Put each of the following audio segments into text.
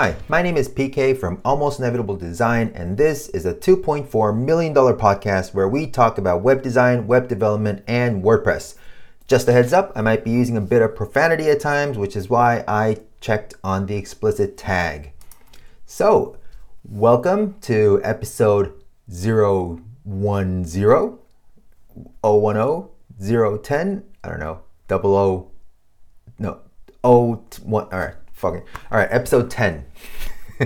Hi, my name is PK from Almost Inevitable Design, and this is a $2.4 million podcast where we talk about web design, web development, and WordPress. Just a heads up, I might be using a bit of profanity at times, which is why I checked on the explicit tag. So, welcome to episode 010, 010, 010, I don't know, double O, no, O, one, all right, fucking, all right, episode 10.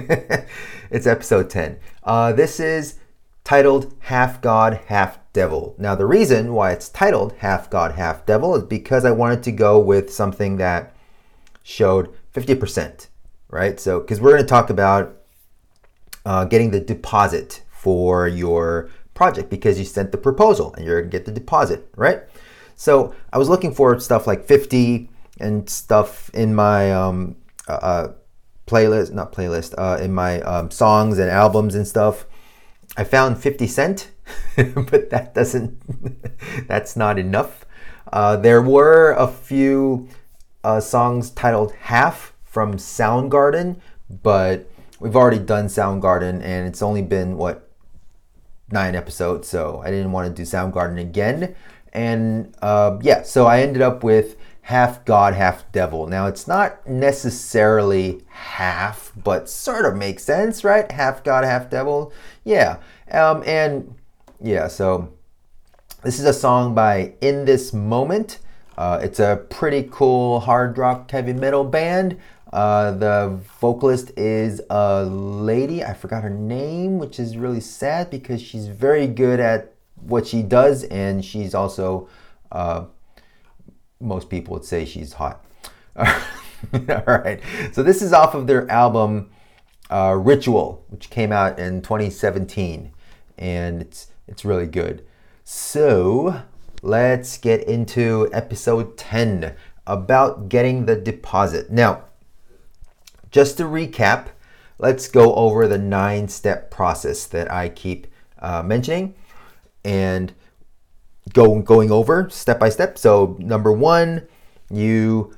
it's episode 10. Uh, this is titled Half God, Half Devil. Now, the reason why it's titled Half God, Half Devil is because I wanted to go with something that showed 50%, right? So, because we're going to talk about uh, getting the deposit for your project because you sent the proposal and you're going to get the deposit, right? So, I was looking for stuff like 50 and stuff in my um, uh, uh playlist, not playlist, uh, in my um, songs and albums and stuff. I found 50 Cent, but that doesn't, that's not enough. Uh, there were a few uh, songs titled Half from Soundgarden, but we've already done Soundgarden and it's only been, what, nine episodes, so I didn't want to do Soundgarden again. And uh, yeah, so I ended up with half God, half devil. Now, it's not necessarily half, but sort of makes sense, right? Half God, half devil. Yeah. Um, and yeah, so this is a song by In This Moment. Uh, it's a pretty cool hard rock heavy metal band. Uh, the vocalist is a lady, I forgot her name, which is really sad because she's very good at what she does and she's also uh, most people would say she's hot. All right. So this is off of their album uh, Ritual, which came out in 2017, and it's it's really good. So let's get into episode 10 about getting the deposit. Now, just to recap, let's go over the nine-step process that I keep uh, mentioning, and go, going over step by step. So, number one, you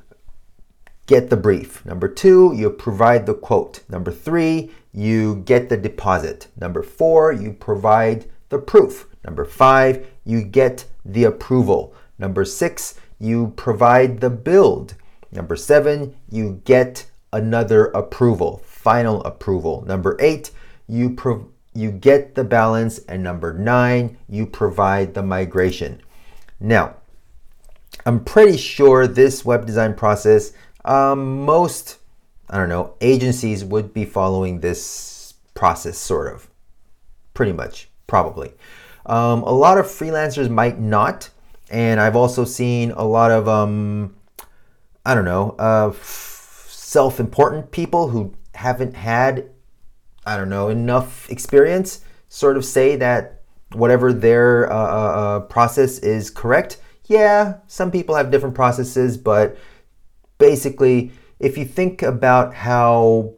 get the brief. Number two, you provide the quote. Number three, you get the deposit. Number four, you provide the proof. Number five, you get the approval. Number six, you provide the build. Number seven, you get another approval, final approval. Number eight, you provide you get the balance, and number nine, you provide the migration. Now, I'm pretty sure this web design process, um, most, I don't know, agencies would be following this process, sort of. Pretty much, probably. Um, a lot of freelancers might not, and I've also seen a lot of, um, I don't know, uh, self important people who haven't had I don't know, enough experience sort of say that whatever their uh, uh, uh, process is correct. Yeah, some people have different processes, but basically, if you think about how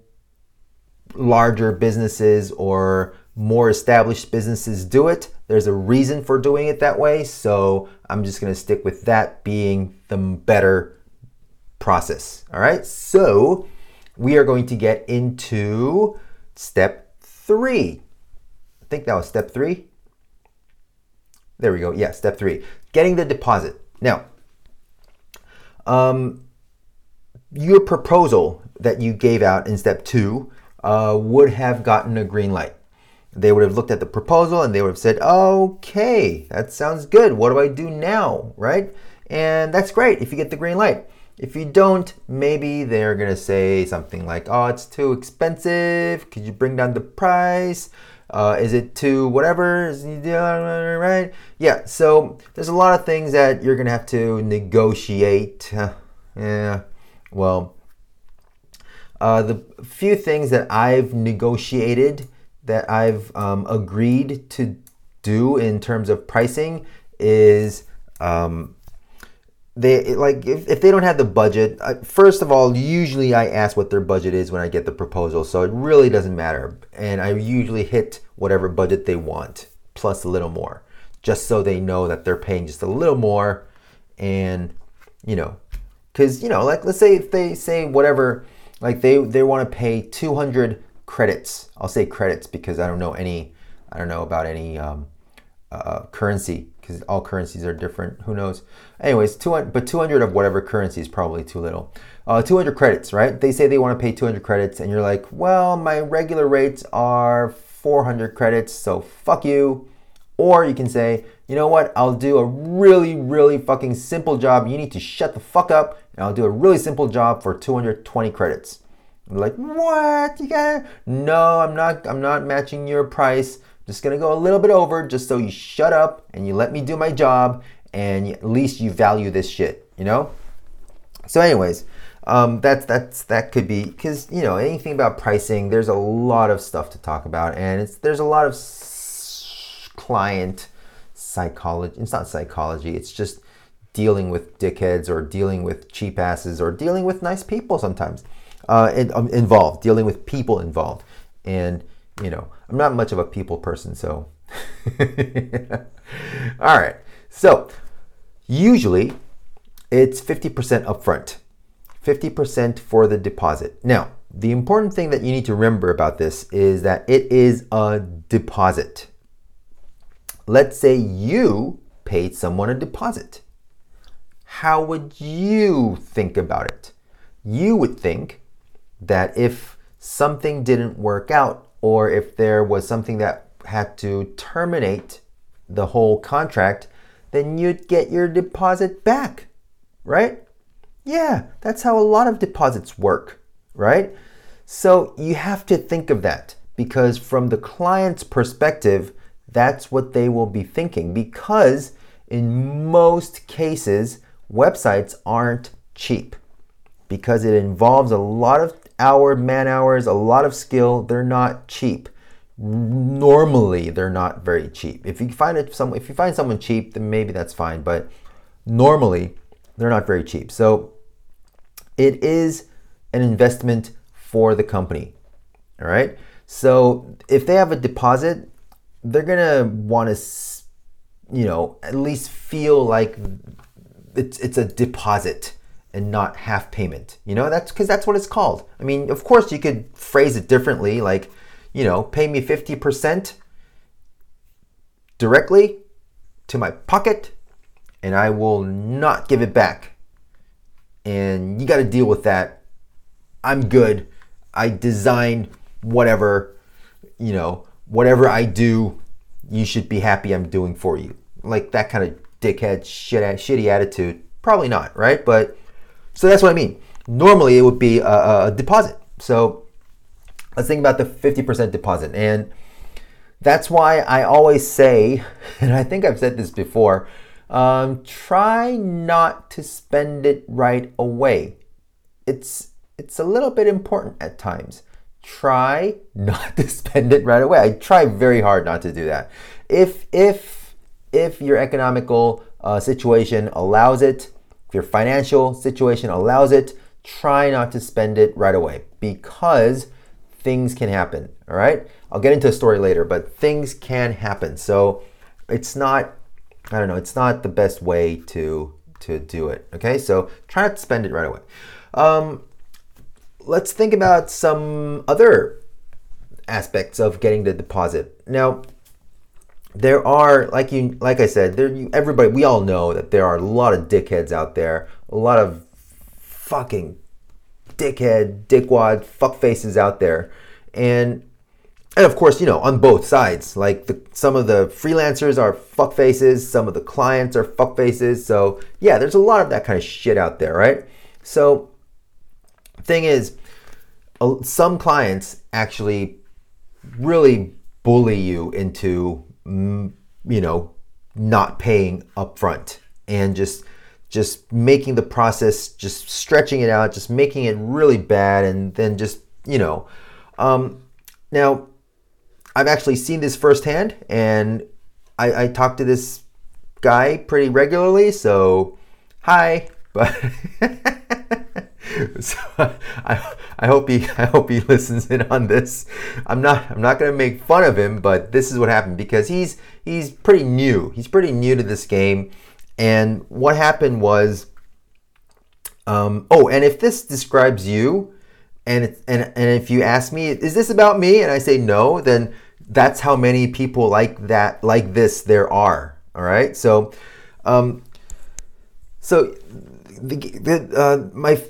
larger businesses or more established businesses do it, there's a reason for doing it that way. So I'm just going to stick with that being the better process. All right. So we are going to get into Step three. I think that was step three. There we go. Yeah, step three. Getting the deposit. Now, um, your proposal that you gave out in step two uh, would have gotten a green light. They would have looked at the proposal and they would have said, okay, that sounds good. What do I do now? Right? And that's great if you get the green light. If you don't, maybe they're gonna say something like, "Oh, it's too expensive. Could you bring down the price? Uh, is it too whatever?" Right? Yeah. So there's a lot of things that you're gonna have to negotiate. yeah. Well, uh, the few things that I've negotiated that I've um, agreed to do in terms of pricing is. Um, they like if, if they don't have the budget uh, first of all usually i ask what their budget is when i get the proposal so it really doesn't matter. And i usually hit whatever budget they want plus a little more just so they know that they're paying just a little more. And you know because you know like let's say if they say whatever like they they want to pay 200 credits. I'll say credits because I don't know any I don't know about any um, uh, currency because all currencies are different. Who knows? Anyways, 200 but 200 of whatever currency is probably too little. Uh, 200 credits, right? They say they want to pay 200 credits, and you're like, well, my regular rates are 400 credits, so fuck you. Or you can say, you know what, I'll do a really, really fucking simple job. You need to shut the fuck up, and I'll do a really simple job for 220 credits. Like, what? You got No, I'm not I'm not matching your price. Just gonna go a little bit over just so you shut up and you let me do my job and at least you value this shit, you know? So anyways, um, that's that's that could be because you know anything about pricing. There's a lot of stuff to talk about, and it's there's a lot of s- client psychology. It's not psychology. It's just dealing with dickheads or dealing with cheap asses or dealing with nice people sometimes uh, um, involved. Dealing with people involved, and you know I'm not much of a people person, so. All right, so usually it's 50% upfront. 50% for the deposit. Now, the important thing that you need to remember about this is that it is a deposit. Let's say you paid someone a deposit. How would you think about it? You would think that if something didn't work out or if there was something that had to terminate the whole contract, then you'd get your deposit back, right? Yeah, that's how a lot of deposits work, right? So you have to think of that because from the client's perspective, that's what they will be thinking because in most cases, websites aren't cheap because it involves a lot of hour man hours, a lot of skill. They're not cheap. Normally, they're not very cheap. If you find it some, if you find someone cheap, then maybe that's fine. But normally, they're not very cheap. So it is an investment for the company. All right. So if they have a deposit, they're gonna want to, you know, at least feel like it's it's a deposit and not half payment. You know, that's because that's what it's called. I mean, of course, you could phrase it differently, like, you know, pay me fifty percent directly to my pocket, and I will not give it back and you got to deal with that. I'm good. I design whatever, you know, whatever I do, you should be happy I'm doing for you. Like that kind of dickhead shit, shitty attitude. Probably not, right? But so that's what I mean. Normally it would be a, a deposit. So let's think about the 50% deposit. And that's why I always say, and I think I've said this before, um, try not to spend it right away. It's it's a little bit important at times. Try not to spend it right away. I try very hard not to do that. If if if your economical uh, situation allows it, if your financial situation allows it, try not to spend it right away because things can happen. All right, I'll get into a story later, but things can happen. So it's not I don't know. It's not the best way to to do it. Okay, so try not to spend it right away. Um, let's think about some other aspects of getting the deposit. Now, there are like you like I said, there you, everybody we all know that there are a lot of dickheads out there, a lot of fucking dickhead, dickwad, fuck faces out there, and and of course, you know, on both sides. Like the, some of the freelancers are fuck faces, some of the clients are fuck faces. So yeah, there's a lot of that kind of shit out there, right? So thing is, some clients actually really bully you into, you know, not paying upfront and just just making the process, just stretching it out, just making it really bad, and then just you know. Um, now I've actually seen this firsthand, and I, I talk to this guy pretty regularly. So, hi, but so I, I hope he I hope he listens in on this. I'm not I'm not gonna make fun of him, but this is what happened because he's he's pretty new. He's pretty new to this game, and what happened was, um, oh, and if this describes you, and it's, and and if you ask me, is this about me? And I say no, then that's how many people like that like this there are. All right, so um, so the, the uh, my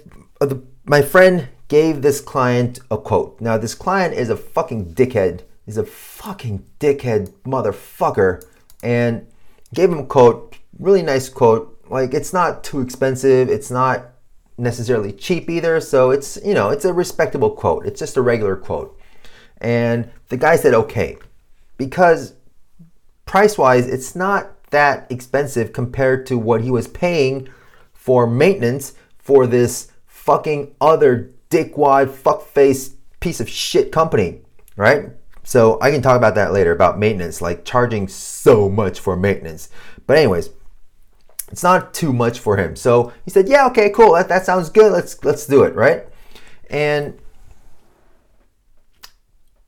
Uh, the, my friend gave this client a quote. Now this client is a fucking dickhead. He's a fucking dickhead motherfucker, and gave him a quote. Really nice quote. Like it's not too expensive. It's not necessarily cheap either. So it's you know it's a respectable quote. It's just a regular quote. And the guy said okay, because price wise, it's not that expensive compared to what he was paying for maintenance for this fucking other dickwad fuckface piece of shit company, right? So I can talk about that later about maintenance, like charging so much for maintenance. But anyways, it's not too much for him. So he said, "Yeah, okay, cool. That, that sounds good. Let's let's do it, right?" And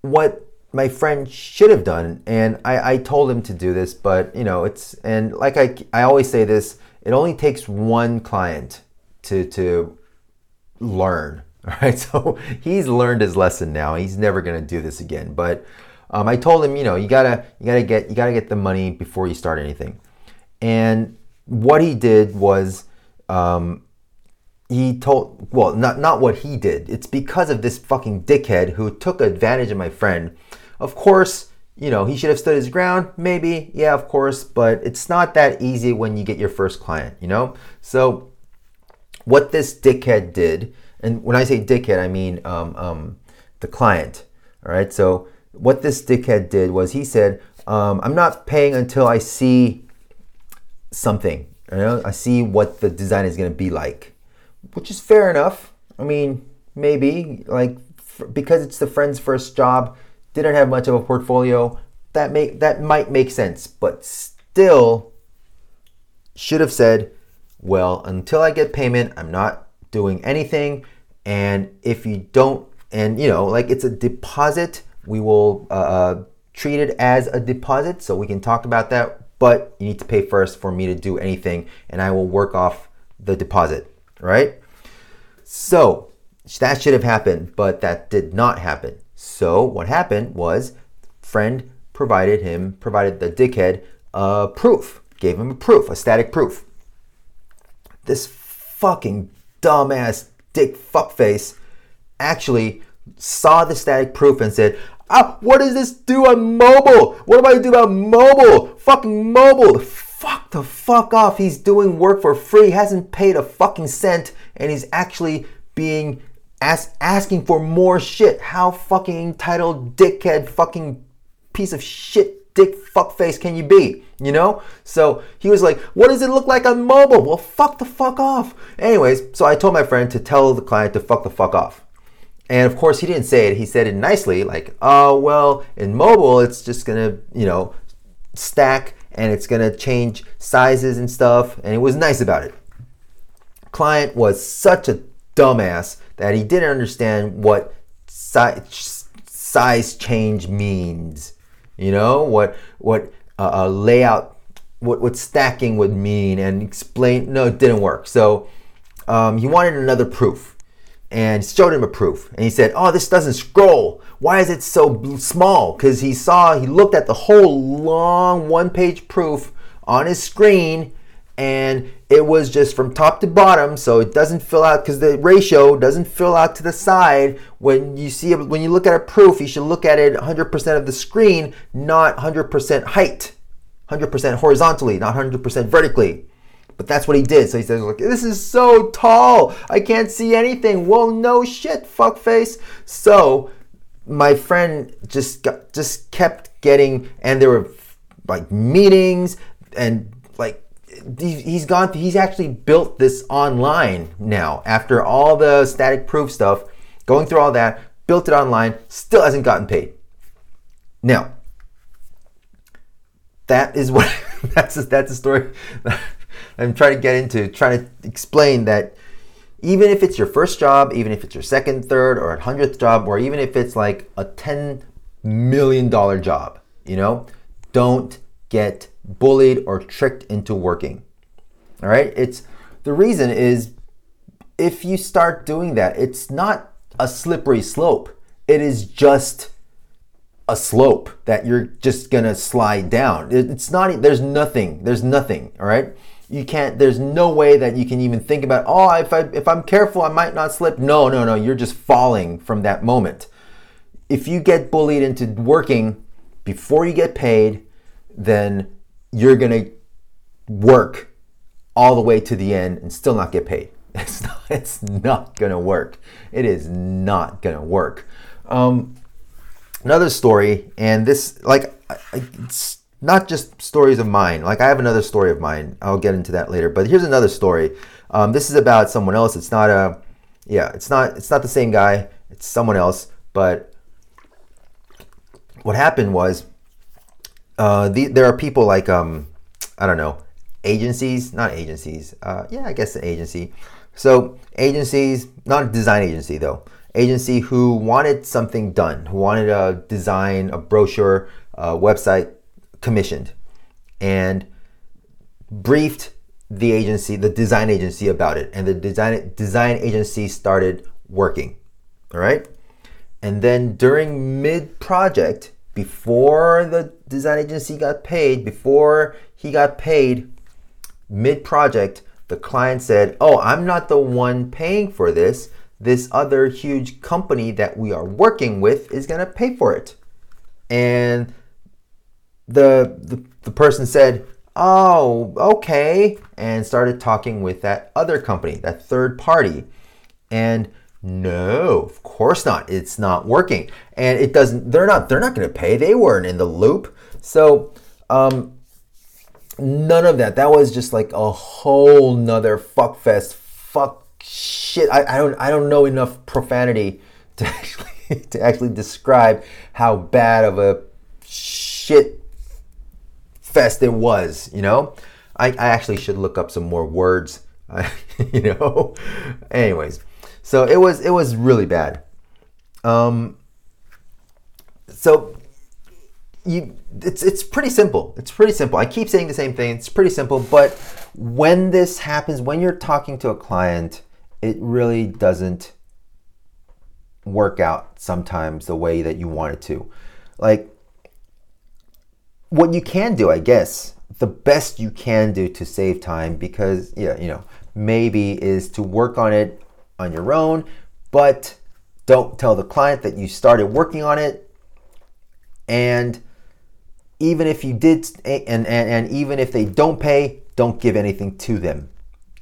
what my friend should have done, and I, I told him to do this, but you know, it's and like I I always say this, it only takes one client to to learn. All right, so he's learned his lesson now. He's never gonna do this again. But um, I told him, you know, you gotta you gotta get you gotta get the money before you start anything. And what he did was um, he told well not not what he did. It's because of this fucking dickhead who took advantage of my friend. Of course, you know, he should have stood his ground, maybe, yeah, of course, but it's not that easy when you get your first client, you know? So, what this dickhead did, and when I say dickhead, I mean um, um, the client, all right? So, what this dickhead did was he said, um, I'm not paying until I see something. You know, I see what the design is going to be like, which is fair enough. I mean, maybe like because it's the friend's first job, didn't have much of a portfolio. That make that might make sense, but still should have said, well, until I get payment, I'm not doing anything. And if you don't, and you know, like it's a deposit, we will uh, uh treat it as a deposit. So we can talk about that but you need to pay first for me to do anything and I will work off the deposit, right? So that should have happened, but that did not happen. So what happened was friend provided him, provided the dickhead a proof, gave him a proof, a static proof. This fucking dumbass dick fuckface actually saw the static proof and said, Ah, what does this do on mobile? What do I do about mobile? Fucking mobile. Fuck the fuck off. He's doing work for free, hasn't paid a fucking cent, and he's actually being ask, asking for more shit. How fucking entitled, dickhead, fucking piece of shit, dick fuckface can you be? You know? So he was like, What does it look like on mobile? Well, fuck the fuck off. Anyways, so I told my friend to tell the client to fuck the fuck off. And of course, he didn't say it. He said it nicely, like, oh, well, in mobile, it's just gonna, you know, stack and it's gonna change sizes and stuff. And he was nice about it. Client was such a dumbass that he didn't understand what size, size change means. You know, what, what uh, a layout, what, what stacking would mean, and explain. No, it didn't work. So um, he wanted another proof and showed him a proof. And he said, Oh, this doesn't scroll. Why is it so small? Because he saw, he looked at the whole long one page proof on his screen and it was just from top to bottom so it doesn't fill out because the ratio doesn't fill out to the side when you see when you look at a proof you should look at it 100% of the screen not 100% height 100% horizontally not 100% vertically but that's what he did. So he says, "Look, this is so tall. I can't see anything." Well, no shit, fuckface. So my friend just got, just kept getting, and there were like meetings and he's gone. He's actually built this online now after all the static proof stuff. Going through all that, built it online, still hasn't gotten paid. Now, that is what that's a, that's a story I'm trying to get into trying to explain that even if it's your first job, even if it's your second, third, or hundredth job, or even if it's like a ten million dollar job, you know, don't get bullied or tricked into working. All right, it's the reason is if you start doing that, it's not a slippery slope. It is just a slope that you're just gonna slide down. It's not. There's nothing. There's nothing. All right. You can't. There's no way that you can even think about. Oh, if I if I'm careful, I might not slip. No, no, no. You're just falling from that moment. If you get bullied into working before you get paid, then you're gonna work all the way to the end and still not get paid. It's not, it's not gonna work. It is not gonna work. Um, another story, and this, like, it's not just stories of mine. Like, I have another story of mine. I'll get into that later. But here's another story. Um, this is about someone else. It's not a, yeah, it's not, it's not the same guy. It's someone else. But what happened was, uh, the, there are people like, um, I don't know, agencies, not agencies. Uh, yeah, I guess an agency. So agencies, not a design agency though, agency who wanted something done, who wanted a design, a brochure, a website commissioned, and briefed the agency, the design agency about it, and the design design agency started working. All right, and then during mid project, before the design agency got paid, before he got paid, mid project, the client said, Oh, I'm not the one paying for this. This other huge company that we are working with is going to pay for it. And the, the, the person said, Oh, okay. And started talking with that other company, that third party. And no, of course not. It's not working. And it doesn't, they're not, they're not going to pay. They weren't in the loop. So, um, none of that. That was just like a whole nother fuck fest. Fuck shit. I, I don't I don't know enough profanity to actually to actually describe how bad of a shit fest it was, you know? I, I actually should look up some more words. you know? Anyways. So it was it was really bad. Um so you it's it's pretty simple. It's pretty simple. I keep saying the same thing. It's pretty simple, but when this happens, when you're talking to a client, it really doesn't work out sometimes the way that you want it to. Like what you can do, I guess, the best you can do to save time because yeah, you know, maybe is to work on it on your own, but don't tell the client that you started working on it. And even if you did and, and, and even if they don't pay don't give anything to them.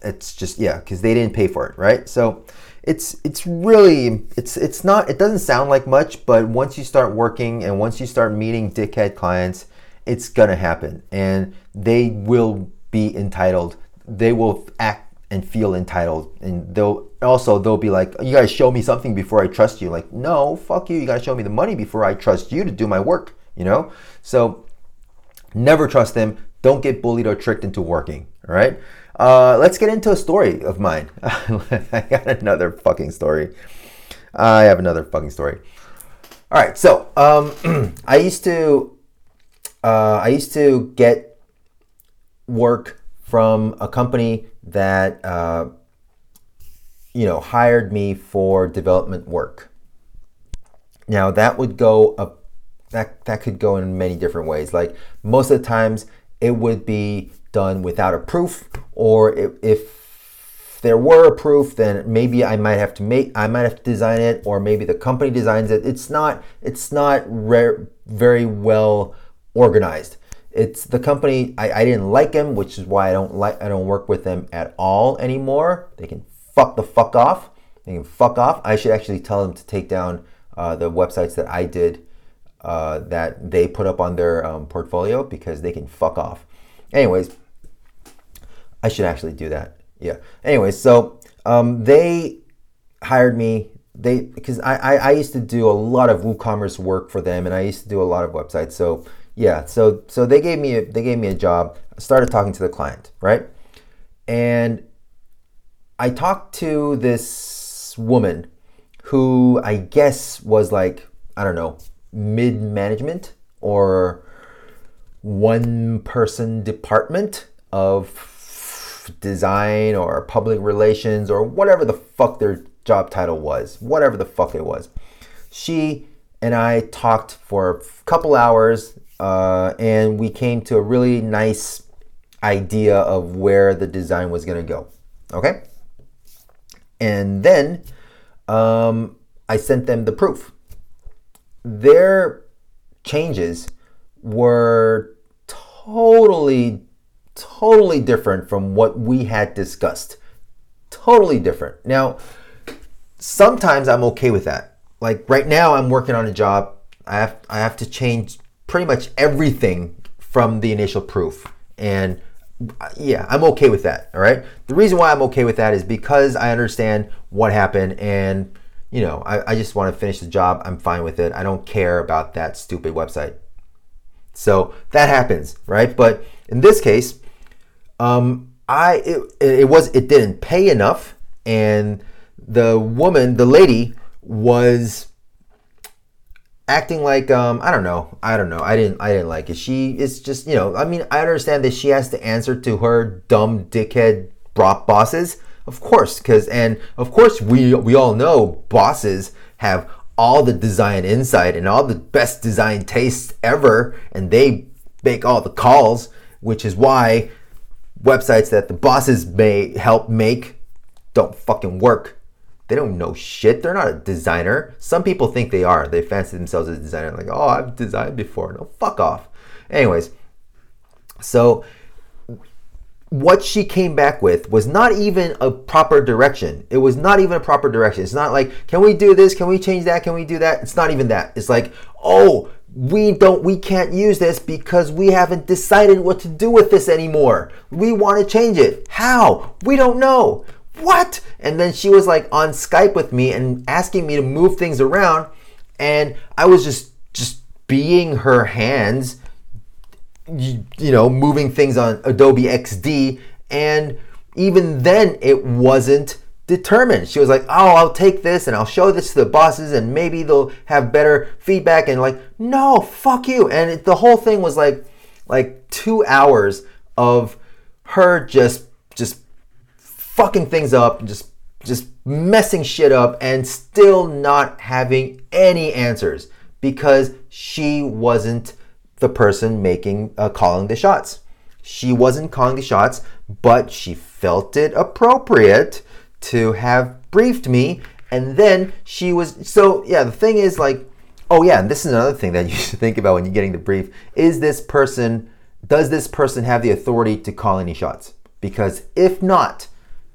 It's just yeah because they didn't pay for it right? So it's it's really it's it's not it doesn't sound like much but once you start working and once you start meeting dickhead clients it's gonna happen. And they will be entitled they will act and feel entitled. And they'll also they'll be like you gotta show me something before i trust you like no fuck you you gotta show me the money before i trust you to do my work you know so Never trust them. Don't get bullied or tricked into working. All right. Uh, let's get into a story of mine. I got another fucking story. I have another fucking story. All right. So um, I used to uh, I used to get work from a company that uh, you know hired me for development work. Now that would go up that that could go in many different ways. Like most of the times, it would be done without a proof, or if, if there were a proof, then maybe I might have to make I might have to design it, or maybe the company designs it. It's not it's not rare, very well organized. It's the company I, I didn't like them, which is why I don't like I don't work with them at all anymore. They can fuck the fuck off. They can fuck off. I should actually tell them to take down uh, the websites that I did uh, that they put up on their um, portfolio because they can fuck off. Anyways, I should actually do that. Yeah. Anyways, so um, they hired me. They because I, I, I used to do a lot of WooCommerce work for them, and I used to do a lot of websites. So yeah, so so they gave me a, they gave me a job. I started talking to the client, right? And I talked to this woman who I guess was like I don't know mid management or one person department of design or public relations or whatever the fuck their job title was, whatever the fuck it was. She and I talked for a couple hours uh, and we came to a really nice idea of where the design was going to go. Okay? And then um, I sent them the proof. Their changes were totally, totally different from what we had discussed. Totally different. Now, sometimes I'm okay with that. Like right now, I'm working on a job. I have I have to change pretty much everything from the initial proof, and yeah, I'm okay with that. All right. The reason why I'm okay with that is because I understand what happened and you know, I, I just want to finish the job. I'm fine with it. I don't care about that stupid website. So that happens, right? But in this case, um, I it, it was it didn't pay enough, and the woman, the lady, was acting like um I don't know. I don't know. I didn't I didn't like it. She is just you know I mean I understand that she has to answer to her dumb dickhead bosses. Of course because and of course we we all know bosses have all the design insight and all the best design tastes ever and they make all the calls which is why websites that the bosses may help make don't fucking work they don't know shit. They're not a designer. Some people think they are. They fancy themselves as a designer. Like, oh, I've designed before. No, fuck off. Anyways, so what she came back with was not even a proper direction. It was not even a proper direction. It's not like, can we do this? Can we change that? Can we do that? It's not even that. It's like, oh, we don't we can't use this because we haven't decided what to do with this anymore. We want to change it. How? We don't know what? And then she was like on Skype with me and asking me to move things around. And I was just, just being her hands, you, you know, moving things on Adobe XD. And even then, it wasn't determined. She was like, "Oh, I'll take this and I'll show this to the bosses and maybe they'll have better feedback." And like, "No, fuck you." And it, the whole thing was like like 2 hours of her just just fucking things up, just just messing shit up and still not having any answers because she wasn't the person making uh, calling the shots. She wasn't calling the shots, but she felt it appropriate to have briefed me and then she was so yeah, the thing is like oh yeah, and this is another thing that you should think about when you're getting the brief. Is this person does this person have the authority to call any shots? Because if not,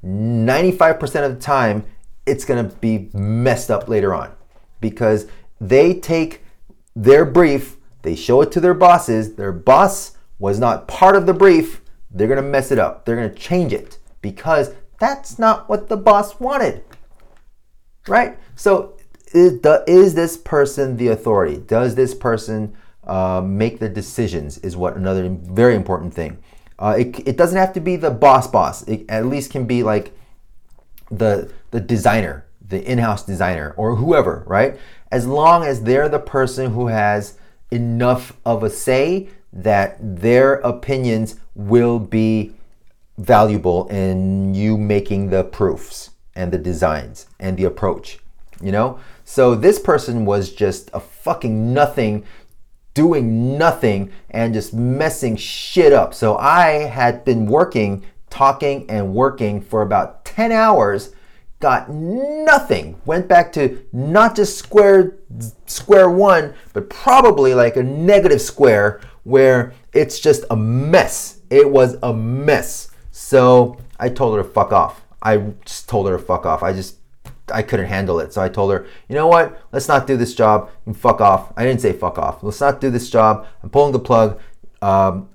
95% of the time, it's going to be messed up later on because they take their brief, they show it to their bosses. Their boss was not part of the brief. They're going to mess it up. They're going to change it because that's not what the boss wanted. Right? So, is, the, is this person the authority? Does this person uh, make the decisions? Is what another very important thing. Uh, it, it doesn't have to be the boss boss. It at least can be like the the designer, the in-house designer or whoever, right? As long as they're the person who has enough of a say that their opinions will be valuable in you making the proofs and the designs and the approach, you know? So this person was just a fucking nothing doing nothing and just messing shit up. So I had been working, talking, and working for about 10 hours, got nothing. Went back to not just square square one, but probably like a negative square where it's just a mess. It was a mess. So I told her to fuck off. I just told her to fuck off. I just I couldn't handle it. So I told her, you know what? Let's not do this job and fuck off. I didn't say fuck off. Let's not do this job. I'm pulling the plug. Um,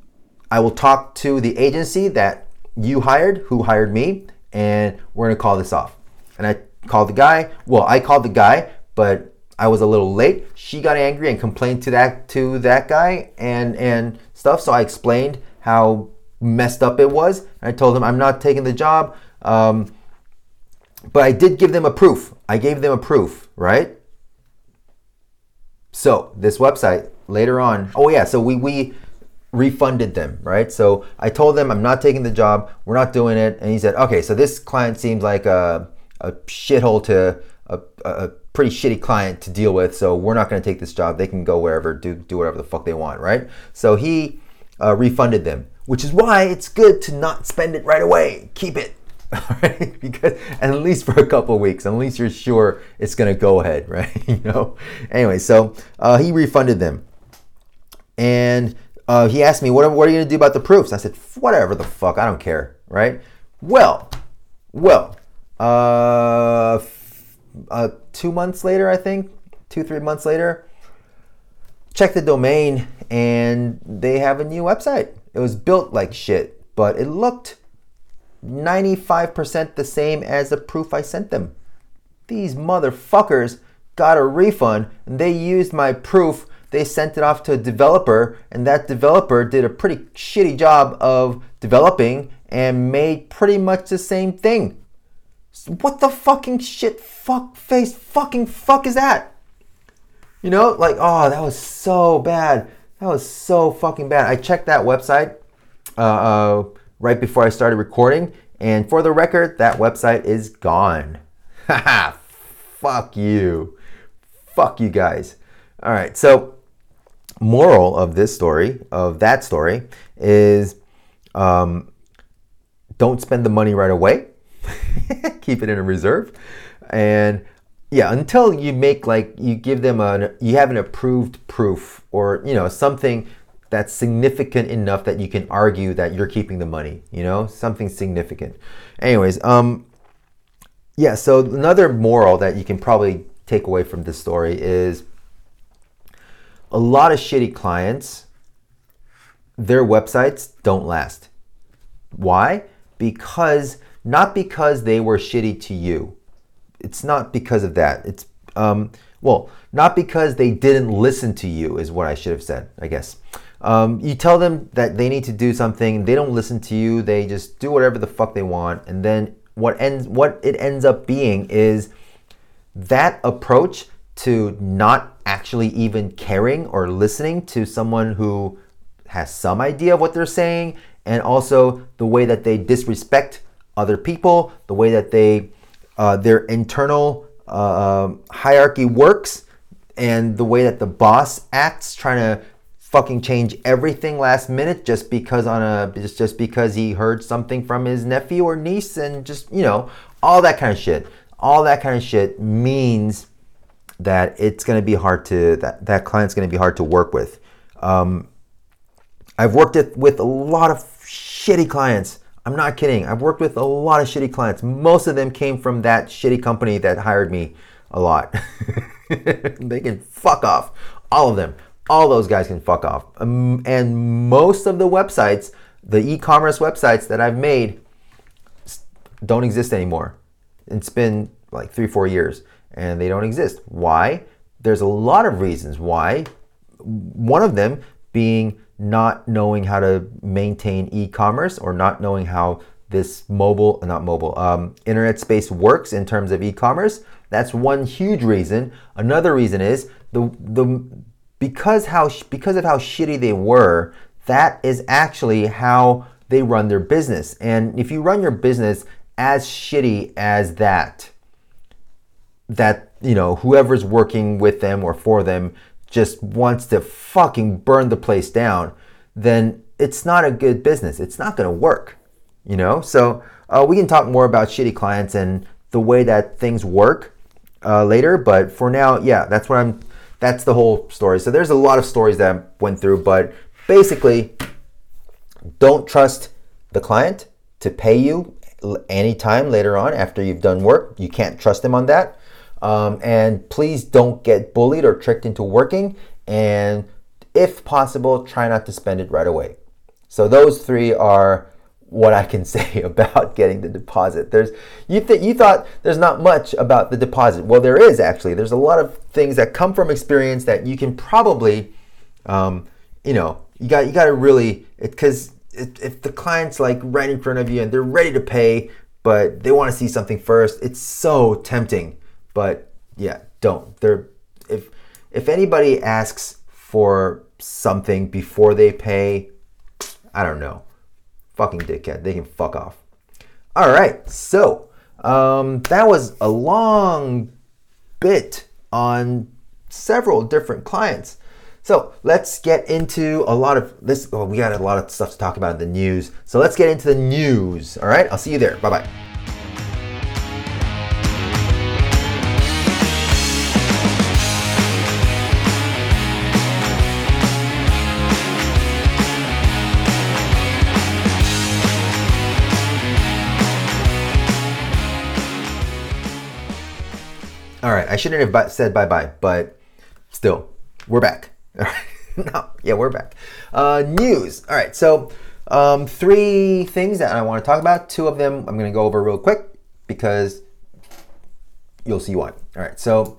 I will talk to the agency that you hired, who hired me, and we're gonna call this off. And I called the guy. Well, I called the guy, but I was a little late. She got angry and complained to that to that guy and and stuff. So I explained how messed up it was. I told him I'm not taking the job. Um, but I did give them a proof. I gave them a proof, right? So this website later on, oh yeah, so we we refunded them, right? So I told them I'm not taking the job, we're not doing it, and he said, okay, so this client seems like a a shithole to a, a pretty shitty client to deal with. So we're not going to take this job. They can go wherever, do do whatever the fuck they want, right? So he uh, refunded them, which is why it's good to not spend it right away. Keep it. Right? because at least for a couple weeks, at least you're sure it's gonna go ahead, right? you know. Anyway, so uh, he refunded them, and uh, he asked me, "What, what are you gonna do about the proofs?" I said, "Whatever the fuck, I don't care." Right? Well, well, uh, uh, two months later, I think, two three months later, check the domain, and they have a new website. It was built like shit, but it looked 95% the same as the proof I sent them. These motherfuckers got a refund and they used my proof. They sent it off to a developer, and that developer did a pretty shitty job of developing and made pretty much the same thing. What the fucking shit, fuck face, fucking fuck is that? You know, like, oh, that was so bad. That was so fucking bad. I checked that website. Uh, uh, right before I started recording. And for the record, that website is gone. Haha, fuck you. Fuck you guys. All right, so moral of this story, of that story, is um, don't spend the money right away. Keep it in a reserve. And yeah, until you make like you give them a you have an approved proof or you know something that's significant enough that you can argue that you're keeping the money, you know, something significant. Anyways, um, yeah, so another moral that you can probably take away from this story is a lot of shitty clients, their websites don't last. Why? Because, not because they were shitty to you. It's not because of that. It's, um, well, not because they didn't listen to you, is what I should have said, I guess. Um, you tell them that they need to do something, they don't listen to you, they just do whatever the fuck they want, and then what ends what it ends up being is that approach to not actually even caring or listening to someone who has some idea of what they're saying, and also the way that they disrespect other people, the way that they uh, their internal uh, hierarchy works, and the way that the boss acts, trying to fucking change everything last minute just because on a just just because he heard something from his nephew or niece and just you know all that kind of shit. All that kind of shit means that it's going to be hard to that that client's going to be hard to work with. Um, i've worked it with a lot of shitty clients. I'm not kidding. I've worked with a lot of shitty clients. Most of them came from that shitty company that hired me a lot. They can fuck off. All of them all those guys can fuck off. Um, and most of the websites, the e-commerce websites that I've made, don't exist anymore. It's been like three, four years, and they don't exist. Why? There's a lot of reasons why. One of them being not knowing how to maintain e-commerce or not knowing how this mobile, not mobile, um, internet space works in terms of e-commerce. That's one huge reason. Another reason is the the because how because of how shitty they were, that is actually how they run their business. And if you run your business as shitty as that, that you know whoever's working with them or for them just wants to fucking burn the place down, then it's not a good business. It's not going to work. You know, so uh, we can talk more about shitty clients and the way that things work uh, later. But for now, yeah, that's what I'm that's the whole story. So there's a lot of stories that I went through, but basically, don't trust the client to pay you anytime later on after you've done work. You can't trust them on that. Um, and please don't get bullied or tricked into working. And if possible, try not to spend it right away. So those three are what I can say about getting the deposit. There's you th- you thought there's not much about the deposit. Well, there is actually. There's a lot of things that come from experience that you can probably, um, you know, you got you got to really because if the client's like right in front of you and they're ready to pay, but they want to see something first, it's so tempting. But yeah, don't. They're if if anybody asks for something before they pay, I don't know Fucking dickhead. They can fuck off. All right. So Um, that was a long bit on several different clients. So let's get into a lot of this. Oh, we got a lot of stuff to talk about in the news. So let's get into the news. All right, I'll see you there. Bye bye. I shouldn't have said bye bye, but still, we're back. no, yeah, we're back. Uh, news. All right, so um, three things that I want to talk about. Two of them I'm going to go over real quick because you'll see why. All right, so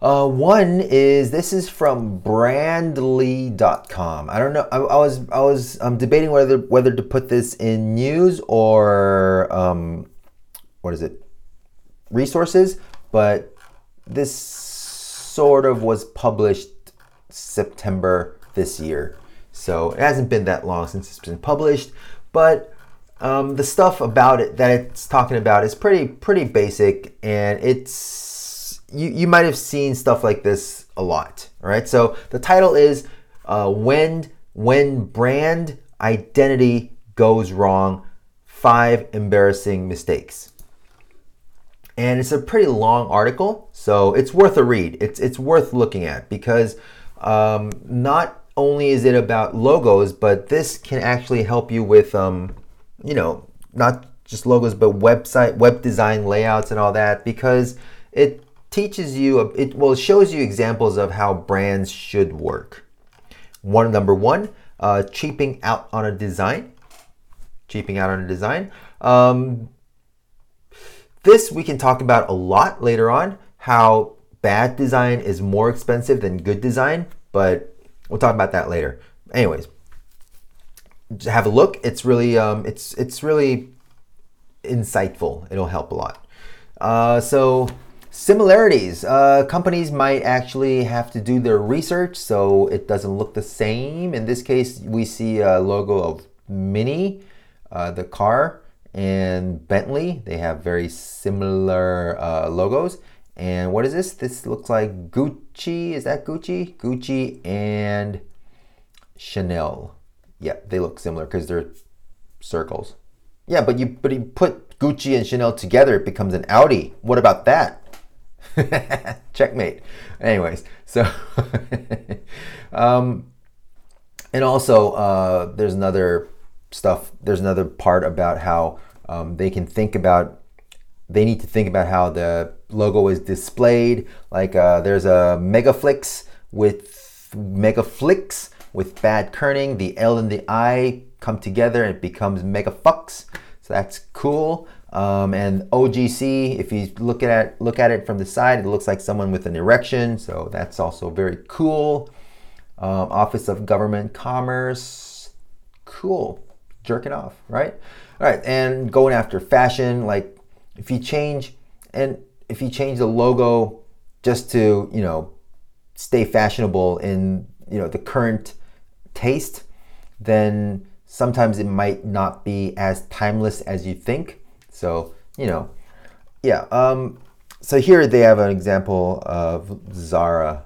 uh, one is this is from Brandly.com. I don't know. I, I was I was um, debating whether whether to put this in news or um, what is it? Resources but this sort of was published September this year. So it hasn't been that long since it's been published, but um, the stuff about it that it's talking about is pretty pretty basic, and it's you you might have seen stuff like this a lot. All right, so the title is uh, when when brand identity goes wrong, five embarrassing mistakes and it's a pretty long article, so it's worth a read. It's it's worth looking at because um, not only is it about logos, but this can actually help you with um, you know not just logos but website web design layouts and all that because it teaches you it well it shows you examples of how brands should work. One number one, uh, cheaping out on a design, cheaping out on a design. Um, this we can talk about a lot later on, how bad design is more expensive than good design, but we'll talk about that later. Anyways, have a look. It's really um, it's it's really insightful. It'll help a lot. Uh, so similarities. Uh, companies might actually have to do their research so it doesn't look the same. In this case, we see a logo of Mini, uh, the car and Bentley. They have very similar uh, logos. And what is this? This looks like Gucci. Is that Gucci? Gucci and Chanel. Yeah, they look similar because they're circles. Yeah, but you but you put Gucci and Chanel together, it becomes an Audi. What about that? Checkmate. Anyways, so um, and also uh, there's another stuff. There's another part about how um, they can think about. They need to think about how the logo is displayed. Like uh, there's a Megaflix with Megaflix with bad kerning. The L and the I come together and it becomes Megafux. So that's cool. Um, and OGC, if you look at look at it from the side, it looks like someone with an erection. So that's also very cool. Um, Office of Government Commerce, cool jerking off, right? All right, and going after fashion, like if you change and if you change the logo just to, you know, stay fashionable in, you know, the current taste, then sometimes it might not be as timeless as you think. So, you know, yeah. Um, so here they have an example of Zara.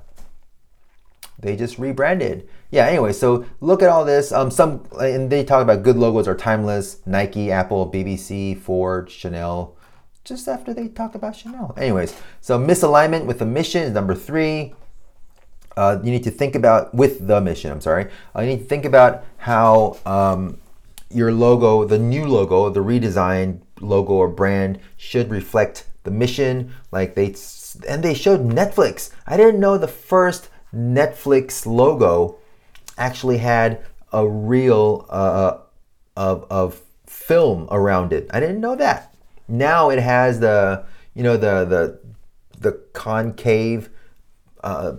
They just rebranded yeah, anyway, so look at all this. Um, some and they talk about good logos are timeless. Nike, Apple, BBC, Ford, Chanel. Just after they talk about Chanel. Anyways, so misalignment with the mission is number three. Uh, you need to think about with the mission. I'm sorry. Uh, you need to think about how um, your logo, the new logo, the redesigned logo or brand, should reflect the mission. Like they and they showed Netflix. I didn't know the first Netflix logo actually had a reel uh, of, of film around it. I didn't know that. Now it has the you know the the the concave uh,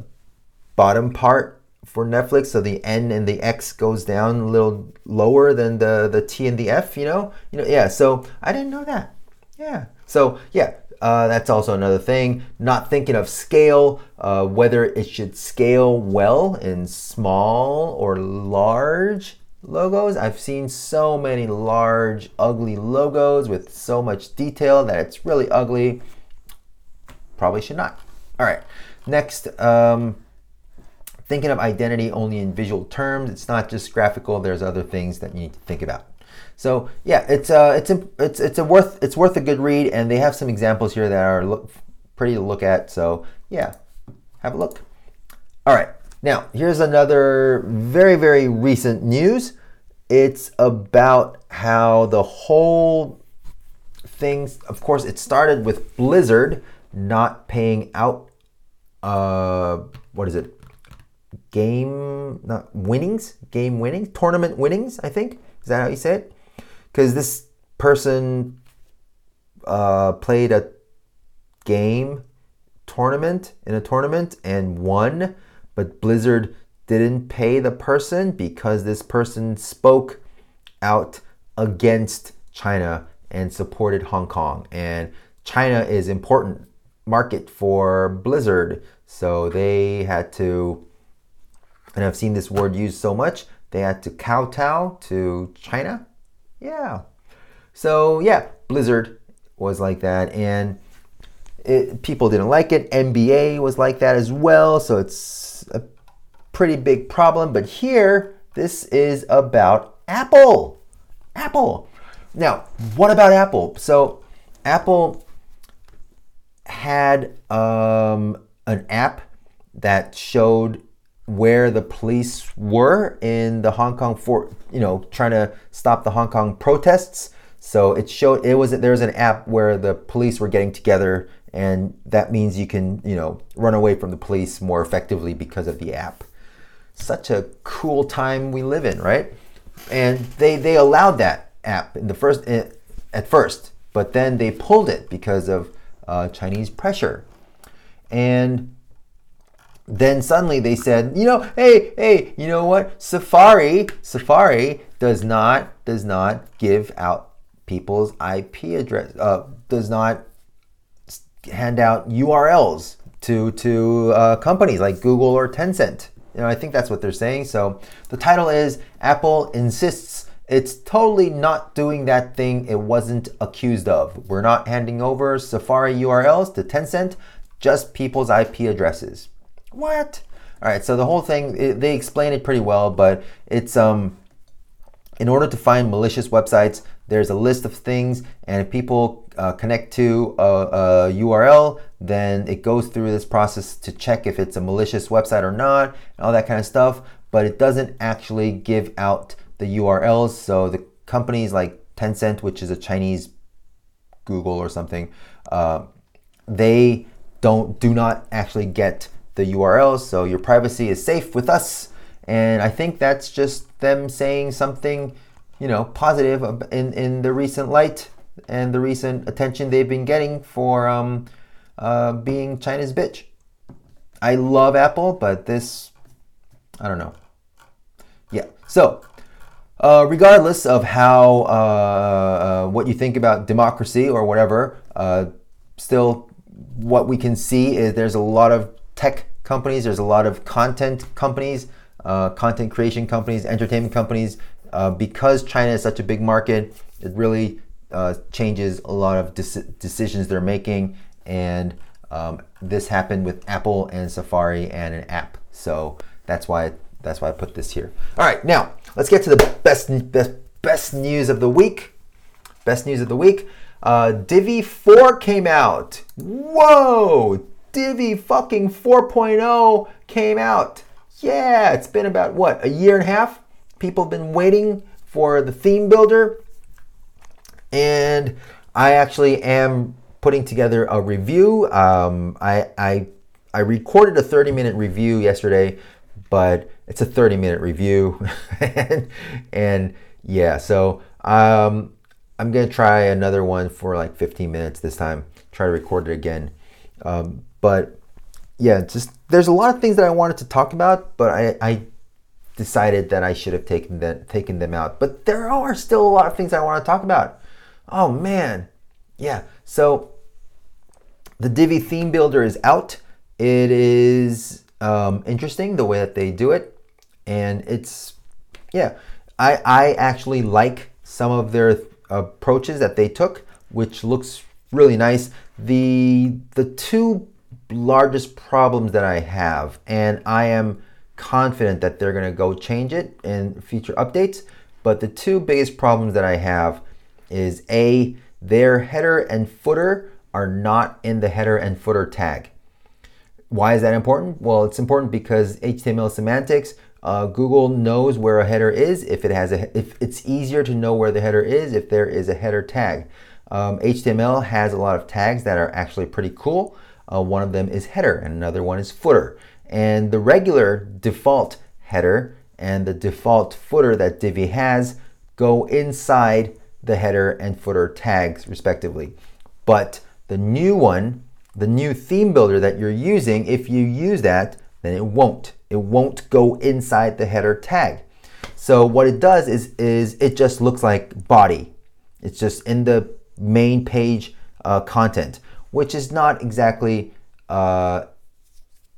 bottom part for Netflix, so the N and the X goes down a little lower than the the T and the F. You know, you know, yeah. So I didn't know that. Yeah. So yeah, uh, that's also another thing. Not thinking of scale, uh, whether it should scale well in small or large. logos. I've seen so many large, ugly logos with so much detail that it's really ugly. Probably should not. All right, next, um, thinking of identity only in visual terms. It's not just graphical. There's other things that you need to think about. So yeah, it's uh, it's it's it's a worth it's worth a good read, and they have some examples here that are look, pretty to look at. So yeah, have a look. All right, now here's another very very recent news. It's about how the whole things. Of course, it started with Blizzard not paying out. Uh, what is it? Game not winnings, game winnings, tournament winnings. I think is that how you say it? because this person uh, played a game tournament in a tournament and won, but Blizzard didn't pay the person because this person spoke out against China and supported Hong Kong. And China is important market for Blizzard, so they had to and I've seen this word used so much, they had to kowtow to China yeah. So yeah, Blizzard was like that, and it, people didn't like it. NBA was like that as well, so it's a pretty big problem. But here, this is about Apple. Apple. Now, what about Apple? So, Apple had um, an app that showed where the police were in the Hong Kong for you know trying to stop the Hong Kong protests. So it showed it was there was an app where the police were getting together, and that means you can you know run away from the police more effectively because of the app. Such a cool time we live in, right? And they they allowed that app in the first eh, at first, but then they pulled it because of uh, Chinese pressure, and then suddenly they said, you know, hey, hey, you know what? Safari, Safari does not does not give out people's IP address. Uh, does not hand out URLs to to uh, companies like Google or Tencent. You know, I think that's what they're saying. So the title is Apple insists it's totally not doing that thing it wasn't accused of. We're not handing over Safari URLs to Tencent, just people's IP addresses. What? All right, so the whole thing it, they explain it pretty well, but it's um in order to find malicious websites, there's a list of things, and if people uh, connect to a, a, URL, then it goes through this process to check if it's a malicious website or not, and all that kind of stuff. But it doesn't actually give out the URLs. So the companies like Tencent, which is a Chinese Google or something, uh, they don't do not actually get the URLs, so your privacy is safe with us. And I think that's just them saying something, you know, positive in, in the recent light and the recent attention they've been getting for um, uh, being China's bitch. I love Apple, but this, I don't know. Yeah. So, uh, regardless of how uh, uh what you think about democracy or whatever, uh, still, what we can see is there's a lot of tech companies, there's a lot of content companies, uh, content creation companies, entertainment companies. Uh, because China is such a big market, it really uh, changes a lot of decisions they're making. And um, this happened with Apple and Safari and an app. So that's why that's why I put this here. All right, now let's get to the best best best news of the week. Best news of the week. Uh, Divi 4 came out. Whoa! Divi fucking 4.0 came out. Yeah, it's been about what, a year and a half? People have been waiting for the theme builder. And I actually am putting together a review. Um, I, I, I recorded a 30 minute review yesterday, but it's a 30 minute review. and, and, yeah, so um, I'm going to try another one for like 15 minutes this time. Try to record it again. Um, but yeah, just there's a lot of things that I wanted to talk about, but I, I decided that I should have taken them taken them out. But there are still a lot of things I want to talk about. Oh man, yeah. So the Divi theme builder is out. It is um, interesting the way that they do it, and it's yeah. I, I actually like some of their approaches that they took, which looks really nice. The the two largest problems that I have, and I am confident that they're going to go change it in future updates. But the two biggest problems that I have is A, their header and footer are not in the header and footer tag. Why is that important? Well, it's important because HTML semantics, uh, Google knows where a header is if it has a if it's easier to know where the header is if there is a header tag. Um, HTML has a lot of tags that are actually pretty cool. Uh, one of them is header and another one is footer. And the regular default header and the default footer that Divi has go inside the header and footer tags respectively. But the new one, the new theme builder that you're using, if you use that, then it won't. It won't go inside the header tag. So what it does is, is it just looks like body. It's just in the main page uh, content, which is not exactly uh,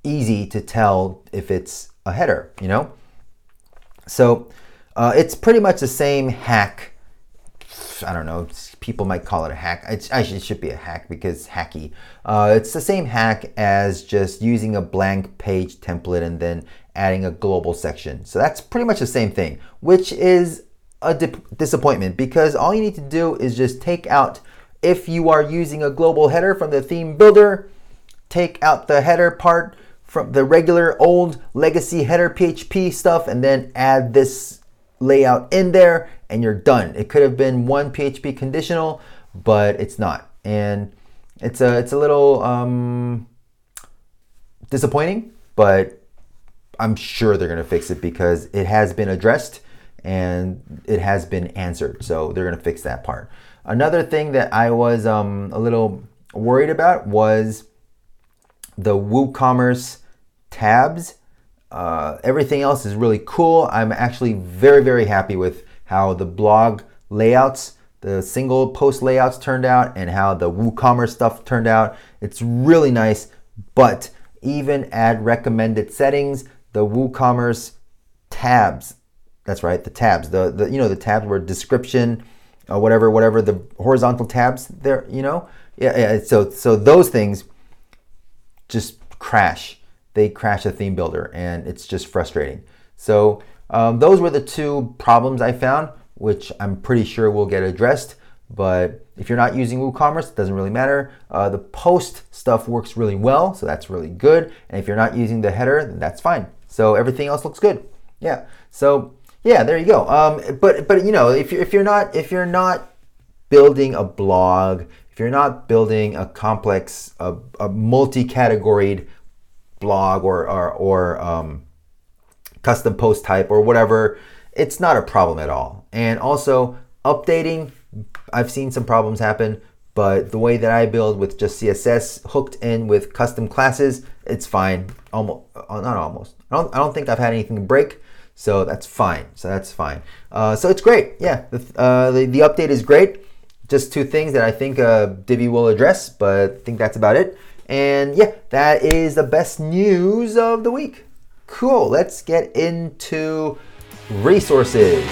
easy to tell if it's a header, you know? So uh, it's pretty much the same hack. I don't know, people might call it a hack. It's, actually, it should be a hack because hacky. Uh, it's the same hack as just using a blank page template and then adding a global section. So that's pretty much the same thing, which is a disappointment because all you need to do is just take out, if you are using a global header from the theme builder, take out the header part from the regular old legacy header PHP stuff and then add this layout in there and you're done. It could have been one PHP conditional, but it's not. And it's a it's a little um, disappointing, but I'm sure they're gonna fix it because it has been addressed and it has been answered. So they're gonna fix that part. Another thing that I was um, a little worried about was the WooCommerce tabs. Uh, everything else is really cool. I'm actually very, very happy with how the blog layouts, the single post layouts turned out, and how the WooCommerce stuff turned out. It's really nice, but even add recommended settings, the WooCommerce tabs. That's right, the tabs. The, the you know the tabs where description, uh, whatever, whatever the horizontal tabs there. You know, yeah, yeah. So so those things just crash. They crash the theme builder, and it's just frustrating. So um, those were the two problems I found, which I'm pretty sure will get addressed. But if you're not using WooCommerce, it doesn't really matter. Uh, the post stuff works really well, so that's really good. And if you're not using the header, then that's fine. So everything else looks good. Yeah. So yeah, there you go. Um, but but you know, if you're if you're not if you're not building a blog, if you're not building a complex, a, a multi-categoried blog or or, or um, custom post type or whatever, it's not a problem at all. And also updating, I've seen some problems happen, but the way that I build with just CSS hooked in with custom classes, it's fine. Almost, uh, not almost. I don't, I don't think I've had anything break, so that's fine. So that's fine. Uh, so it's great. Yeah, the, uh, the, the update is great. Just two things that I think uh, Divi will address, but I think that's about it. And yeah, that is the best news of the week. Cool, let's get into resources.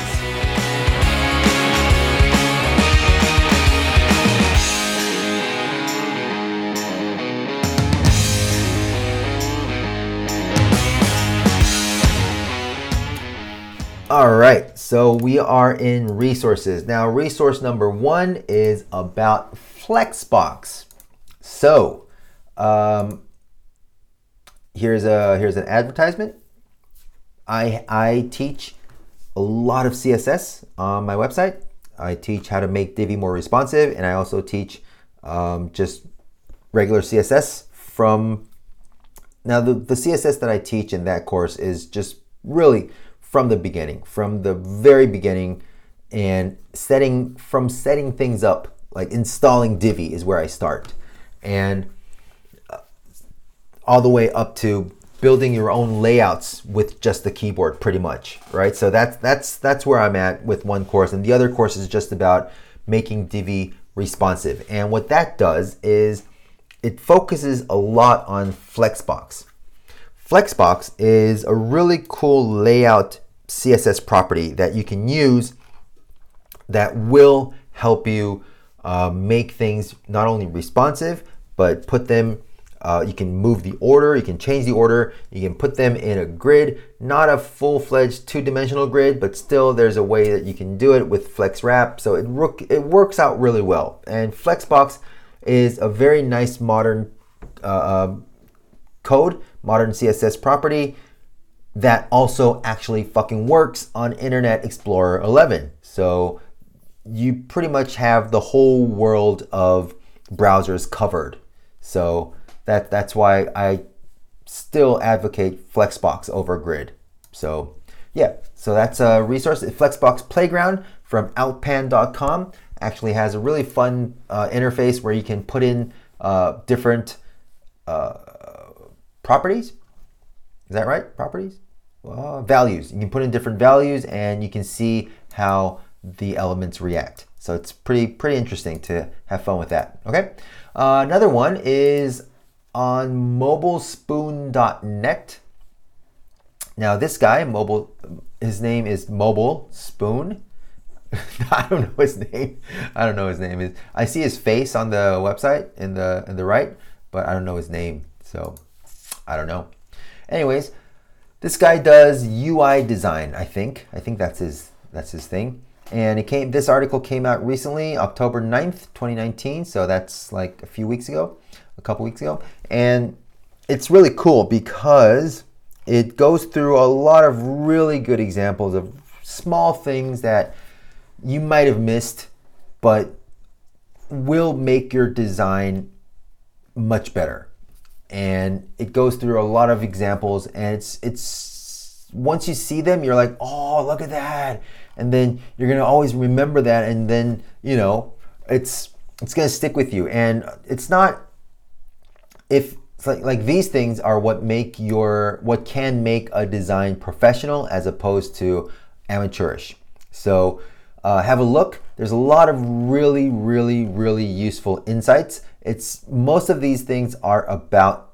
All right, so we are in resources. Now, resource number one is about Flexbox. So, um, here's a here's an advertisement. I I teach a lot of CSS on my website. I teach how to make Divi more responsive, and I also teach um, just regular CSS from. Now the, the CSS that I teach in that course is just really from the beginning, from the very beginning, and setting from setting things up, like installing Divi is where I start, and uh, all the way up to building your own layouts with just the keyboard pretty much right? So that's that's that's where i'm at with one course and the other course is just about making divi responsive. And what that does is it focuses a lot on flexbox. Flexbox is a really cool layout CSS property that you can use that will help you uh, make things not only responsive, but put them, uh, you can move the order, you can change the order, you can put them in a grid, not a full fledged two dimensional grid, but still there's a way that you can do it with Flex Wrap. So it, it works out really well. And Flexbox is a very nice modern uh, um, code, modern CSS property that also actually fucking works on Internet Explorer 11. So you pretty much have the whole world of browsers covered. So that that's why I still advocate Flexbox over Grid. So yeah, so that's a resource. Flexbox Playground from outpan.com actually has a really fun uh, interface where you can put in uh, different uh, properties. Is that right? Properties? Well, values. You can put in different values and you can see how the elements react. So it's pretty pretty interesting to have fun with that. Okay. Uh, another one is on mobilespoon.net. Now this guy, mobile, his name is Mobile Spoon. I don't know his name. I don't know his name is. I see his face on the website in the in the right, but I don't know his name. So I don't know. Anyways, this guy does UI design. I think. I think that's his that's his thing. And it came. This article came out recently, October 9th, 2019. So that's like a few weeks ago, a couple weeks ago, and it's really cool because it goes through a lot of really good examples of small things that you might have missed, but will make your design much better. And it goes through a lot of examples, and it's it's once you see them, you're like, oh, look at that, and then you're gonna always remember that, and then you know, it's it's gonna stick with you, and it's not if like, like these things are what make your what can make a design professional as opposed to amateurish. So uh, have a look. There's a lot of really, really, really useful insights. It's most of these things are about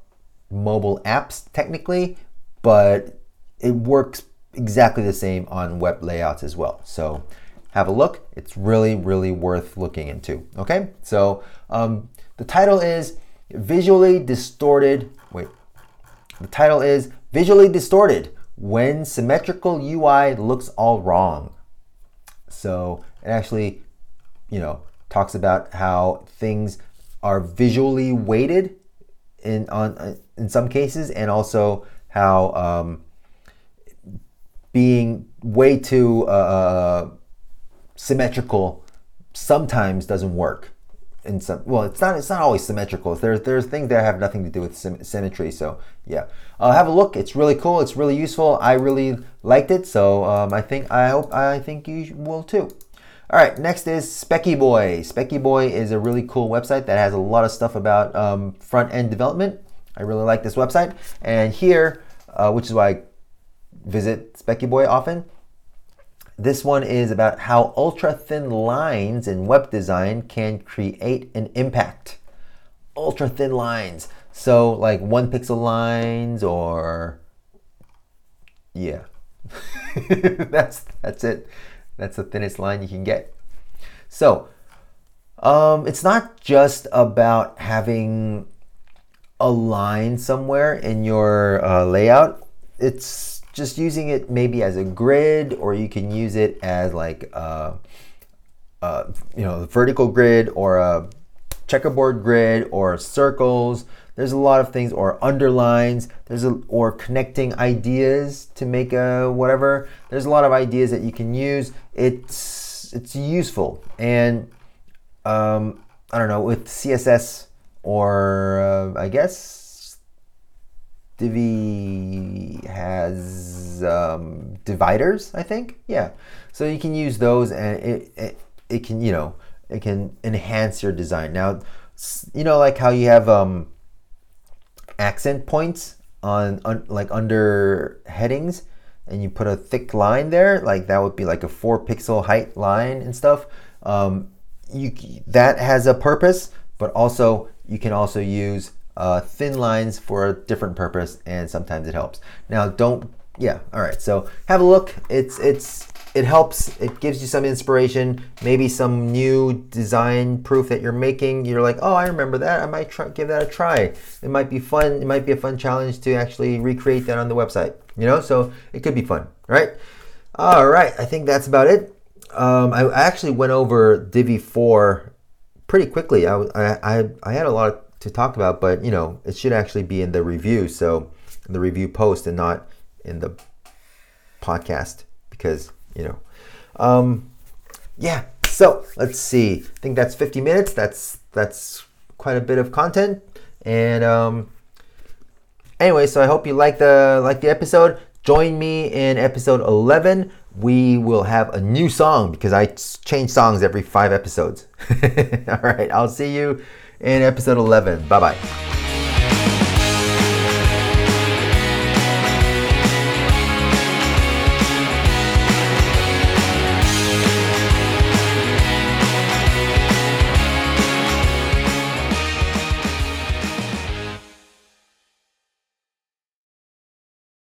mobile apps technically, but it works exactly the same on web layouts as well. So have a look. It's really, really worth looking into. Okay, so um, the title is visually distorted. Wait, the title is visually distorted when symmetrical UI looks all wrong. So it actually, you know, talks about how things are visually weighted in on in some cases, and also how um, being way too uh, uh symmetrical sometimes doesn't work. In some, well, it's not. It's not always symmetrical. There's there's things that have nothing to do with symmetry. So yeah, uh, have a look. It's really cool. It's really useful. I really liked it. So um, I think I hope I think you will too. All right, next is Speckyboy. Specky Boy is a really cool website that has a lot of stuff about um, front end development. I really like this website. And here, uh, which is why I visit Speckyboy often, this one is about how ultra thin lines in web design can create an impact. Ultra thin lines. So, like one pixel lines, or yeah, that's that's it. That's the thinnest line you can get. So, um, it's not just about having a line somewhere in your uh, layout. It's just using it maybe as a grid, or you can use it as like a, a you know vertical grid or a checkerboard grid or circles there's a lot of things, or underlines. There's a, or connecting ideas to make a whatever. There's a lot of ideas that you can use. It's it's useful, and um, I don't know with CSS or uh, I guess Divi has um, dividers. I think yeah. So you can use those, and it, it it can you know it can enhance your design. Now you know like how you have um accent points on, like under headings and you put a thick line there, like that would be like a four pixel height line and stuff. Um, you that has a purpose, but also you can also use uh, thin lines for a different purpose, and sometimes it helps. Now, don't yeah, all right. So have a look. It's it's it helps. It gives you some inspiration, maybe some new design proof that you're making. You're like, oh, I remember that. I might try, give that a try. It might be fun. It might be a fun challenge to actually recreate that on the website. You know, so it could be fun, right? All right. I think that's about it. Um, I actually went over Divi 4 pretty quickly. I, I, I had a lot to talk about, but you know, it should actually be in the review. So the review post and not in the podcast because you know. Um, yeah. So let's see. I think that's 50 minutes. That's that's quite a bit of content. And um, anyway, so I hope you like the like the episode. Join me in episode 11. We will have a new song because I change songs every five episodes. All right. I'll see you in episode 11. Bye bye.